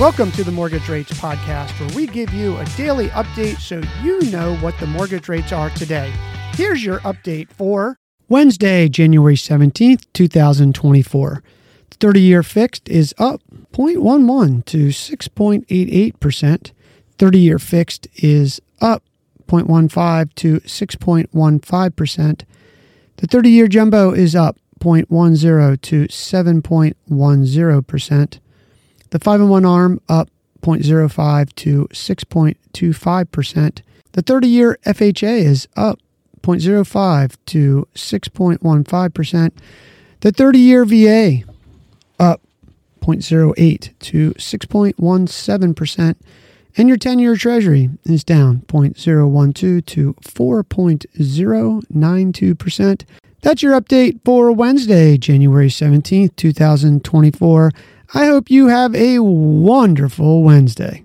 Welcome to the Mortgage Rates Podcast, where we give you a daily update so you know what the mortgage rates are today. Here's your update for Wednesday, January 17th, 2024. The 30 year fixed is up 0.11 to 6.88%. 30 year fixed is up 0.15 to 6.15%. The 30 year jumbo is up 0.10 to 7.10%. The 5 and 1 arm up 0.05 to 6.25%. The 30 year FHA is up 0.05 to 6.15%. The 30 year VA up 0.08 to 6.17%. And your 10 year Treasury is down 0.012 to 4.092%. That's your update for Wednesday, January 17th, 2024. I hope you have a wonderful Wednesday.